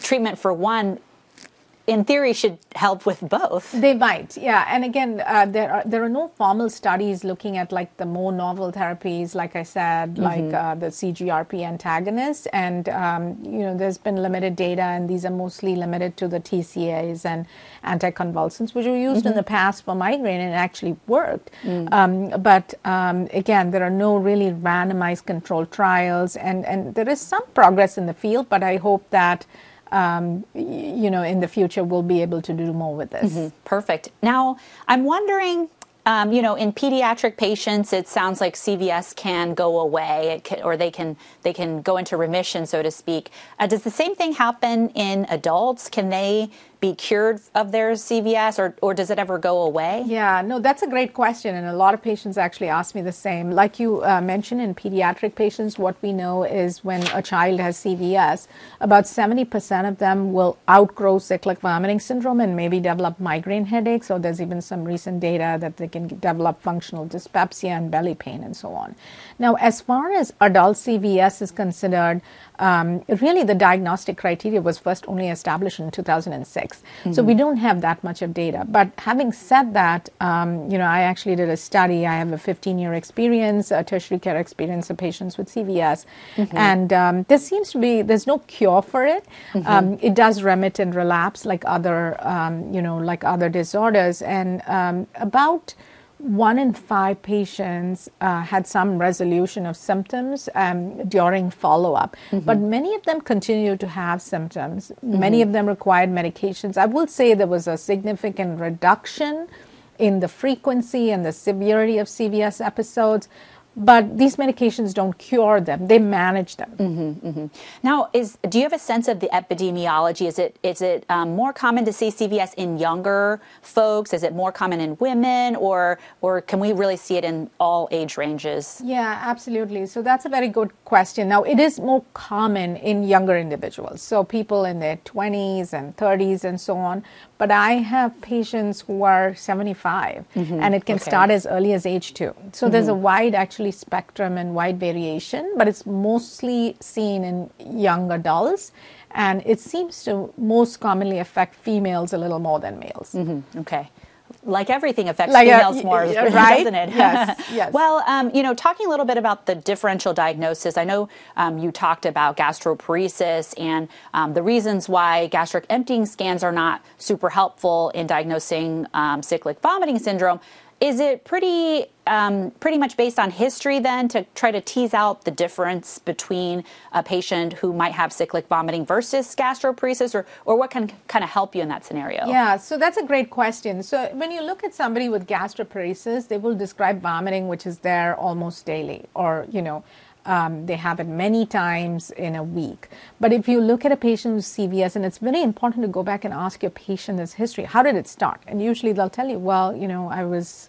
treatment for one in theory should help with both. They might, yeah. And again, uh, there are there are no formal studies looking at like the more novel therapies, like I said, mm-hmm. like uh, the CGRP antagonists, and um, you know, there's been limited data, and these are mostly limited to the TCAs and anticonvulsants, which were used mm-hmm. in the past for migraine and actually worked. Mm. Um, but um, again, there are no really randomized controlled trials, and and there is some progress in the field, but I hope that um, you know, in the future, we'll be able to do more with this. Mm-hmm. Perfect. Now, I'm wondering. Um, you know, in pediatric patients, it sounds like CVS can go away, can, or they can they can go into remission, so to speak. Uh, does the same thing happen in adults? Can they be cured of their CVS or, or does it ever go away? Yeah, no, that's a great question. And a lot of patients actually ask me the same. Like you uh, mentioned in pediatric patients, what we know is when a child has CVS, about 70% of them will outgrow cyclic vomiting syndrome and maybe develop migraine headaches. So there's even some recent data that they can develop functional dyspepsia and belly pain and so on. Now, as far as adult CVS is considered, um, really the diagnostic criteria was first only established in 2006. Mm-hmm. So we don't have that much of data. But having said that, um, you know, I actually did a study. I have a 15 year experience, a tertiary care experience of patients with CVS. Mm-hmm. And um, there seems to be, there's no cure for it. Mm-hmm. Um, it does remit and relapse like other, um, you know, like other disorders. And um, about one in five patients uh, had some resolution of symptoms um, during follow up, mm-hmm. but many of them continued to have symptoms. Mm-hmm. Many of them required medications. I will say there was a significant reduction in the frequency and the severity of CVS episodes but these medications don't cure them; they manage them. Mm-hmm, mm-hmm. Now, is do you have a sense of the epidemiology? Is it is it um, more common to see CVS in younger folks? Is it more common in women, or or can we really see it in all age ranges? Yeah, absolutely. So that's a very good question. Now, it is more common in younger individuals, so people in their 20s and 30s and so on but I have patients who are 75 mm-hmm. and it can okay. start as early as age 2. So mm-hmm. there's a wide actually spectrum and wide variation, but it's mostly seen in young adults and it seems to most commonly affect females a little more than males. Mm-hmm. Okay like everything affects like females a, more, *laughs* right? doesn't it? Yes. *laughs* yes. well, um, you know, talking a little bit about the differential diagnosis, I know um, you talked about gastroparesis and um, the reasons why gastric emptying scans are not super helpful in diagnosing um, cyclic vomiting syndrome. Is it pretty um, pretty much based on history then to try to tease out the difference between a patient who might have cyclic vomiting versus gastroparesis, or or what can kind of help you in that scenario? Yeah, so that's a great question. So when you look at somebody with gastroparesis, they will describe vomiting, which is there almost daily, or you know Um, they have it many times in a week. But if you look at a patient with CVS, and it's very important to go back and ask your patient this history, how did it start? And usually they'll tell you, well, you know, I was,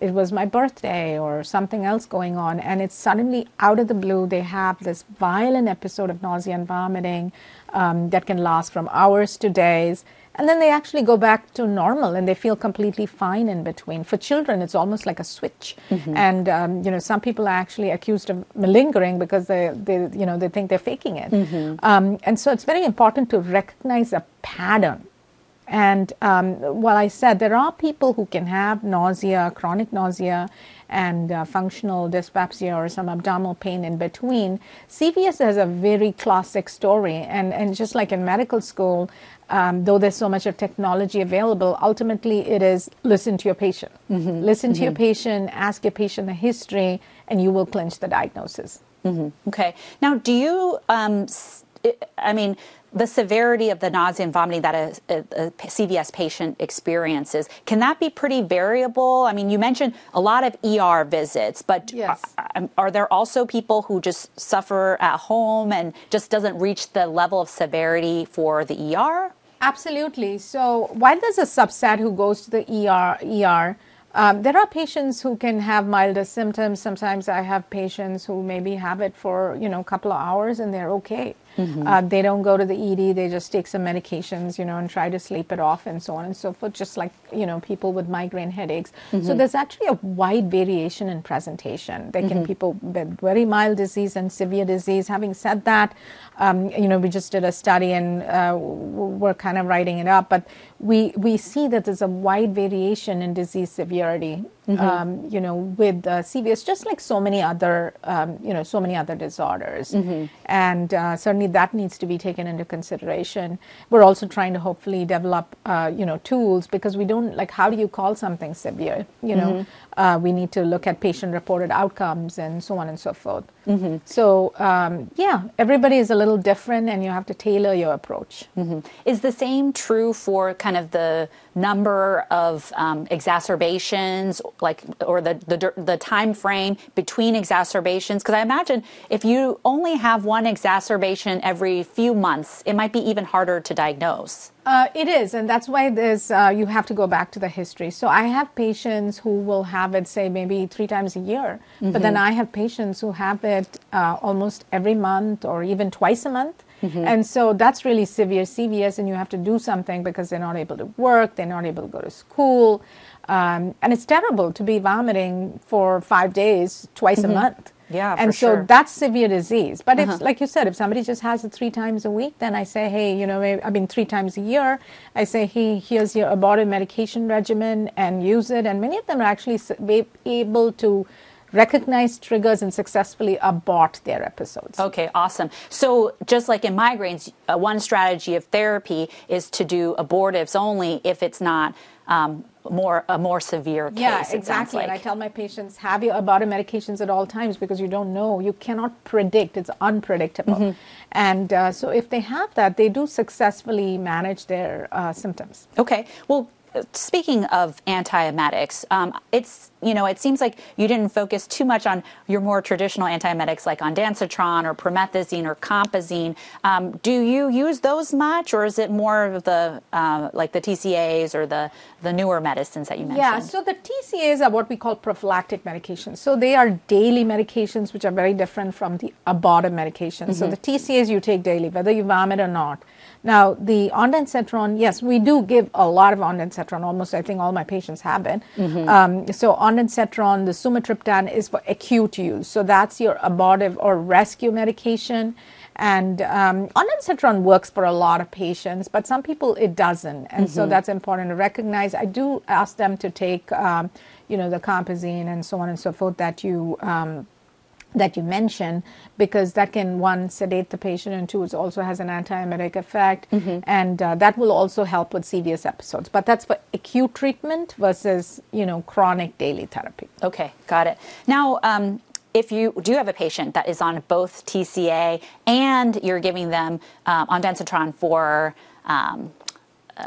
it was my birthday or something else going on, and it's suddenly out of the blue, they have this violent episode of nausea and vomiting um, that can last from hours to days and then they actually go back to normal and they feel completely fine in between. For children, it's almost like a switch. Mm-hmm. And um, you know, some people are actually accused of malingering because they, they you know, they think they're faking it. Mm-hmm. Um, and so it's very important to recognize a pattern. And um, while I said there are people who can have nausea, chronic nausea, and uh, functional dyspepsia or some abdominal pain in between. CVS has a very classic story, and, and just like in medical school, um, though there's so much of technology available, ultimately it is listen to your patient. Mm-hmm. Listen mm-hmm. to your mm-hmm. patient, ask your patient the history, and you will clinch the diagnosis. Mm-hmm. Okay. Now, do you, um, I mean, the severity of the nausea and vomiting that a, a, a, CVS patient experiences, can that be pretty variable? I mean, you mentioned a lot of ER visits, but yes. are, are, there also people who just suffer at home and just doesn't reach the level of severity for the ER? Absolutely. So while there's a subset who goes to the ER, ER um, there are patients who can have milder symptoms. Sometimes I have patients who maybe have it for you know a couple of hours and they're okay. Mm-hmm. Uh, they don't go to the ED. They just take some medications, you know, and try to sleep it off and so on and so forth. Just like you know people with migraine headaches. Mm-hmm. So there's actually a wide variation in presentation. There can mm-hmm. people with very mild disease and severe disease. Having said that, um, you know, we just did a study and uh, we're kind of writing it up, but we we see that there's a wide variation in disease severity mm-hmm. um, you know, with uh, CVS, just like so many other, um, you know, so many other disorders. Mm-hmm. And uh, certainly that needs to be taken into consideration. We're also trying to hopefully develop, uh, you know, tools because we don't like how do you call something severe? You know, mm-hmm. Uh, we need to look at patient-reported outcomes and so on and so forth. Mm-hmm. So um, yeah, everybody is a little different, and you have to tailor your approach. Mm-hmm. Is the same true for kind of the number of um, exacerbations like or the, the the time frame between exacerbations because i imagine if you only have one exacerbation every few months it might be even harder to diagnose uh, it is, and that's why there's uh, you have to go back to the history. So I have patients who will have it, say maybe three times a year, mm-hmm. but then mm-hmm. I have patients who have it uh, almost every month or even twice a month. Mm-hmm. And so that's really severe CVS, and you have to do something because they're not able to work, they're not able to go to school. Um, and it's terrible to be vomiting for five days, twice mm-hmm. a month. Yeah, and so sure. that's severe disease. But uh-huh. if, like you said, if somebody just has it three times a week, then I say, hey, you know, I mean, three times a year, I say, hey, here's your abortive medication regimen and use it. And many of them are actually able to recognize triggers and successfully abort their episodes. Okay, awesome. So, just like in migraines, uh, one strategy of therapy is to do abortives only if it's not um, more a more severe case. Yeah, exactly. Like. And I tell my patients have your abortive medications at all times because you don't know, you cannot predict. It's unpredictable. Mm-hmm. And uh, so, if they have that, they do successfully manage their uh, symptoms. Okay. Well, speaking of antiemetics, um, it's you know it seems like you didn't focus too much on your more traditional antiemetics like ondansetron or promethazine or compazine. Um, do you use those much, or is it more of the uh, like the TCAs or the the newer medicines that you mentioned? Yeah, so the TCAs are what we call prophylactic medications. So they are daily medications, which are very different from the abortive medications. Mm-hmm. So the TCAs you take daily, whether you vomit or not. Now, the ondansetron, yes, we do give a lot of ondansetron. Almost, I think all my patients have it. Mm-hmm. Um, so, ondansetron, the sumatriptan is for acute use. So, that's your abortive or rescue medication. And um, ondansetron works for a lot of patients, but some people it doesn't. And mm-hmm. so, that's important to recognize. I do ask them to take, um, you know, the compazine and so on and so forth that you. Um, that you mentioned because that can one sedate the patient and two it also has an antiemetic effect. Mm-hmm. and uh, that will also help with CVS episodes. But that's for acute treatment versus you know chronic daily therapy. Okay got it. Now um, if you do have a patient that is on both TCA and you're giving them um, ondansetron for um,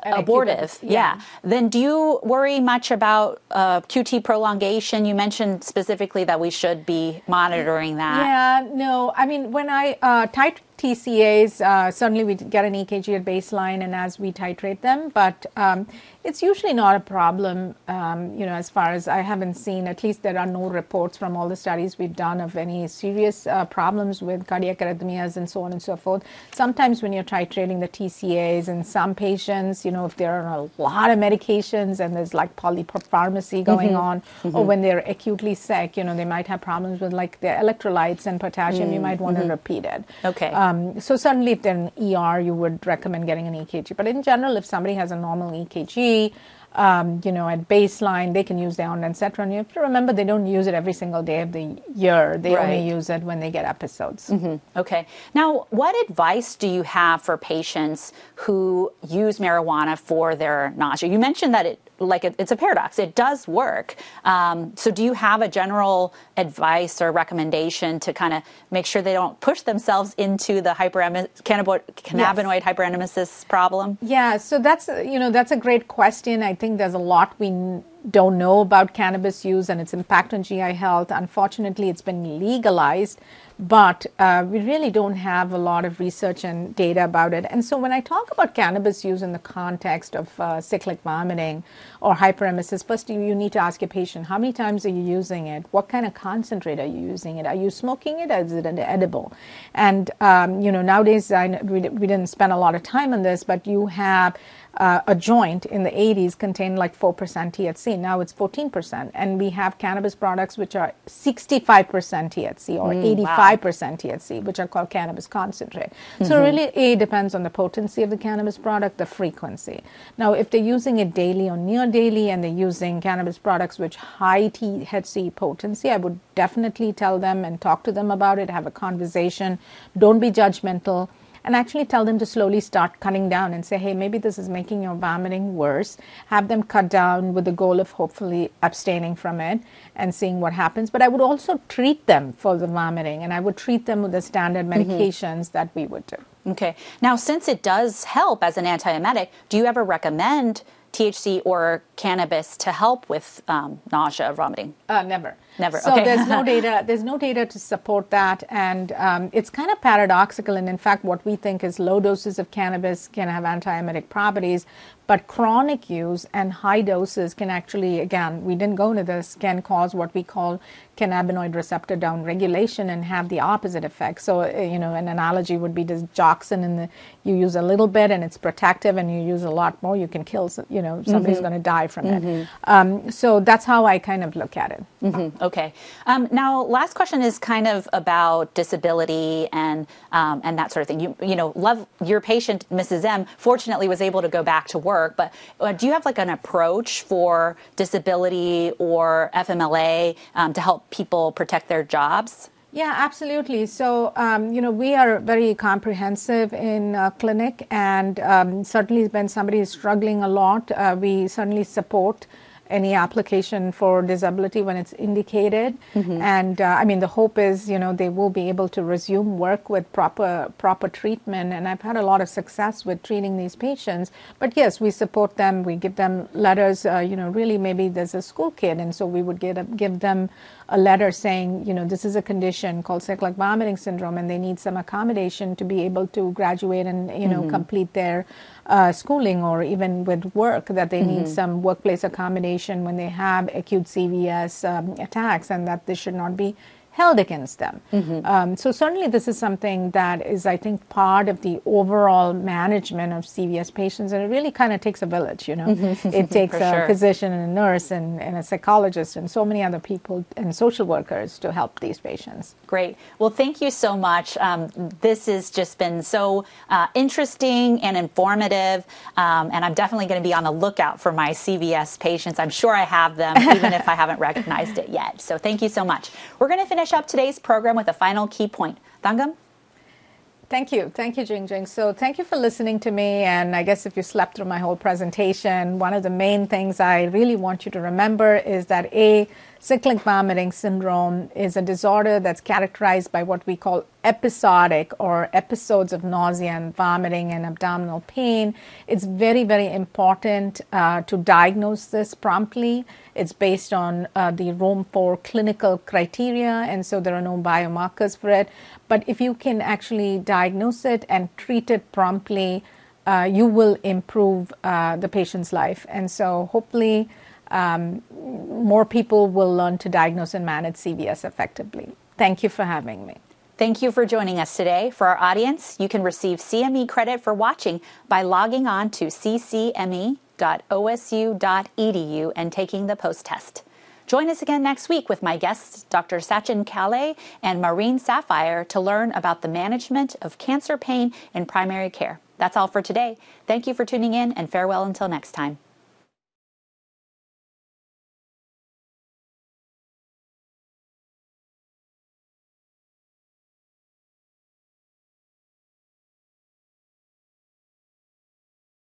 abortive, yeah. yeah. then do you worry much about uh, QT prolongation? You mentioned specifically that we should be monitoring that. Yeah, no. I mean, when I uh, tight TCAs, uh, certainly we get an EKG at baseline and as we titrate them, but um, it's usually not a problem, um, you know, as far as I haven't seen, at least there are no reports from all the studies we've done of any serious uh, problems with cardiac arrhythmias and so on and so forth. Sometimes when you're titrating the TCAs in some patients, you know, if there are a lot of medications and there's like polypharmacy going mm-hmm. on, mm-hmm. or when they're acutely sick, you know, they might have problems with like their electrolytes and potassium, mm-hmm. you might want to mm-hmm. repeat it. Okay. Um, um, so certainly, if they're in ER, you would recommend getting an EKG. But in general, if somebody has a normal EKG, um, you know, at baseline, they can use their own etc. And you have to remember they don't use it every single day of the year. They right. only use it when they get episodes. Mm-hmm. Okay. Now, what advice do you have for patients who use marijuana for their nausea? You mentioned that it like it, it's a paradox. It does work. Um, so, do you have a general advice or recommendation to kind of make sure they don't push themselves into the hyperem- cannabinoid yes. hyperemesis problem? Yeah. So that's you know that's a great question. I think there's a lot we don't know about cannabis use and its impact on GI health. Unfortunately, it's been legalized, but uh, we really don't have a lot of research and data about it. And so, when I talk about cannabis use in the context of uh, cyclic vomiting or hyperemesis, first you, need to ask your patient how many times are you using it? What kind of concentrate are you using it? Are you smoking it? Is it an edible? And um, you know, nowadays I, we, we didn't spend a lot of time on this, but you have uh, a joint in the 80s contained like 4% THC. Now it's 14%. And we have cannabis products which are 65% THC or mm, 85% wow. THC, which are called cannabis concentrate. Mm-hmm. So really, it depends on the potency of the cannabis product, the frequency. Now, if they're using it daily or near daily and they're using cannabis products which high THC potency, I would definitely tell them and talk to them about it, have a conversation. Don't be judgmental and actually tell them to slowly start cutting down and say, hey, maybe this is making your vomiting worse. Have them cut down with the goal of hopefully abstaining from it and seeing what happens. But I would also treat them for the vomiting and I would treat them with the standard mm-hmm. medications mm-hmm. that we would do. Okay. Now, since it does help as an antiemetic, do you ever recommend? THC or cannabis to help with um, nausea, vomiting? Uh, never. Never. So okay. there's no *laughs* data. There's no data to support that, and um, it's kind of paradoxical. And in fact, what we think is low doses of cannabis can have antiemetic properties, but chronic use and high doses can actually, again, we didn't go into this, can cause what we call cannabinoid receptor downregulation and have the opposite effect. So, uh, you know, an analogy would be this Joxin, and you use a little bit and it's protective, and you use a lot more, you can kill, you know, somebody's mm-hmm. going to die from mm-hmm. it. Um, so that's how I kind of look at it. Mm-hmm. Okay. Um, now, last question is kind of about disability and um, and that sort of thing. You you know, love your patient, Mrs. M. Fortunately, was able to go back to work work, but uh, do you have like an approach for disability or FMLA um, to help people protect their jobs? Yeah, absolutely. So, um, you know, we are very comprehensive in uh, clinic, and um, certainly when somebody is struggling a lot, uh, we certainly support any application for disability when it's indicated. Mm-hmm. And uh, I mean, the hope is, you know, they will be able to resume work with proper proper treatment. And I've had a lot of success with treating these patients. But yes, we support them. We give them letters. Uh, you know, really, maybe there's a school kid, and so we would get a, give them a letter saying, you know, this is a condition called cyclic vomiting syndrome, and they need some accommodation to be able to graduate and you know mm-hmm. complete their uh, schooling or even with work that they mm-hmm. need some workplace accommodation when they have acute CVS um, attacks, and that this should not be held against them. Mm-hmm. Um, so certainly this is something that is, I think, part of the overall management of CVS patients, and it really kind of takes a village. You know, mm-hmm. *laughs* it takes a sure. physician and a nurse and, and, a psychologist and so many other people and social workers to help these patients. Great. Well, thank you so much. Um, this has just been so uh, interesting and informative, um, and I'm definitely going to be on the lookout for my CVS patients. I'm sure I have them, even if I haven't recognized it yet. So thank you so much. We're going to finish finish up today's program with a final key point. Thangam? Thank you. Thank you, Jing Jing. So, thank you for listening to me. And I guess if you slept through my whole presentation, one of the main things I really want you to remember is that A, cyclic vomiting syndrome is a disorder that's characterized by what we call episodic or episodes of nausea and vomiting and abdominal pain. It's very, very important uh, to diagnose this promptly. It's based on uh, the Rome 4 clinical criteria, and so there are no biomarkers for it. But if you can actually diagnose it and treat it promptly, uh, you will improve uh, the patient's life. And so hopefully, um, more people will learn to diagnose and manage CVS effectively. Thank you for having me. Thank you for joining us today. For our audience, you can receive CME credit for watching by logging on to ccme.osu.edu and taking the post test. Join us again next week with my guests, Dr. Sachin Kale and Maureen Sapphire, to learn about the management of cancer pain in primary care. That's all for today. Thank you for tuning in and farewell until next time.